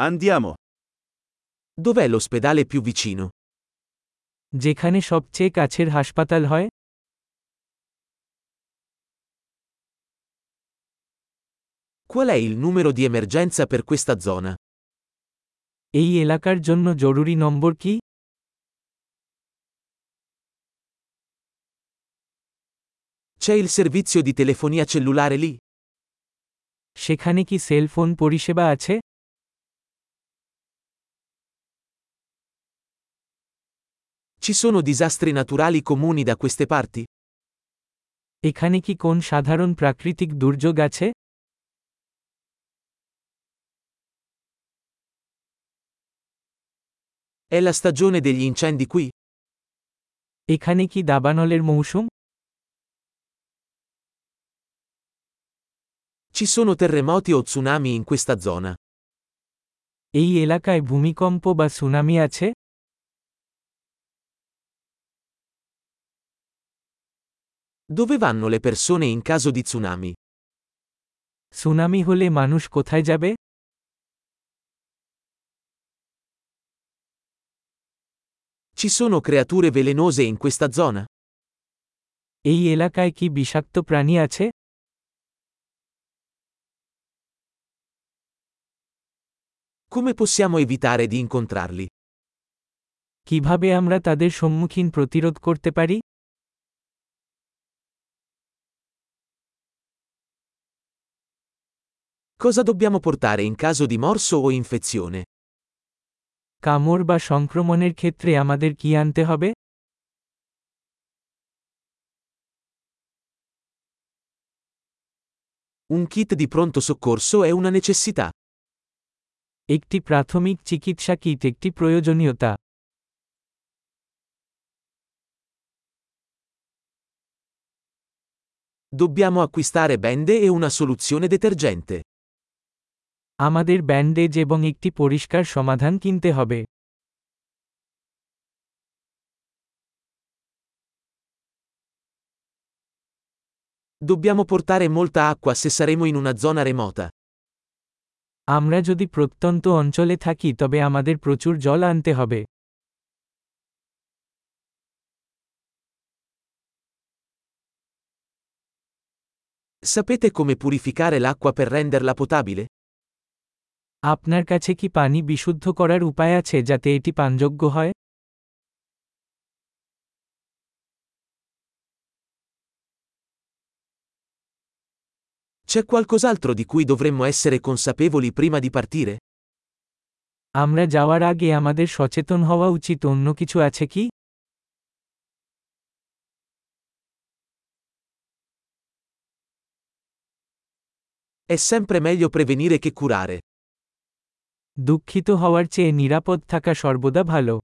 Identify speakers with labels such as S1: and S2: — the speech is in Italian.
S1: Andiamo.
S2: Dov'è l'ospedale più vicino?
S3: যেখানে সবচেয়ে কাছের হাসপাতাল হয়
S2: Qual è il numero di emergenza per questa zona?
S3: এই এলাকার জন্য জরুরি নম্বর কি
S2: C'è il servizio di telefonia cellulare lì?
S3: সেখানে কি সেল ফোন পরিষেবা আছে
S2: Ci sono disastri naturali comuni da queste parti?
S3: এখানে কি কোন সাধারণ প্রাকৃতিক দুর্যোগ আছে
S2: È la stagione degli incendi qui?
S3: এখানে কি দাবানলের মৌসুম
S2: Ci sono terremoti o tsunami in questa zona?
S3: এই এলাকায় ভূমিকম্প বা সুনামি আছে
S2: Dove vanno le persone in caso di tsunami?
S3: Tsunami হলে মানুষ কোথায় যাবে
S2: Ci sono creature velenose in questa zona?
S3: এই এলাকায় কি বিষাক্ত প্রাণী আছে
S2: Come possiamo evitare di incontrarli?
S3: কিভাবে আমরা তাদের সম্মুখীন প্রতিরোধ করতে পারি
S2: Cosa dobbiamo portare in caso di morso o infezione?
S3: কামড় বা সংক্রমণের ক্ষেত্রে আমাদের কি আনতে হবে
S2: Un kit di pronto soccorso è una necessità.
S3: একটি প্রাথমিক চিকিৎসা কিট একটি প্রয়োজনীয়তা
S2: Dobbiamo acquistare bende e una soluzione detergente.
S3: আমাদের ব্যান্ডেজ এবং একটি পরিষ্কার সমাধান কিনতে হবে
S2: Dobbiamo portare molta acqua se saremo in una zona remota.
S3: আমরা যদি প্রত্যন্ত অঞ্চলে থাকি তবে আমাদের প্রচুর জল আনতে হবে
S2: Sapete come purificare l'acqua per renderla potabile?
S3: আপনার কাছে কি পানি বিশুদ্ধ করার উপায় আছে যাতে এটি পানযোগ্য হয়
S2: C'è qualcos'altro di cui dovremmo essere consapevoli prima di partire?
S3: আমরা যাওয়ার আগে আমাদের সচেতন হওয়া উচিত অন্য কিছু আছে কি
S2: È sempre meglio prevenire che curare.
S3: দুঃখিত হওয়ার চেয়ে নিরাপদ থাকা সর্বদা ভালো।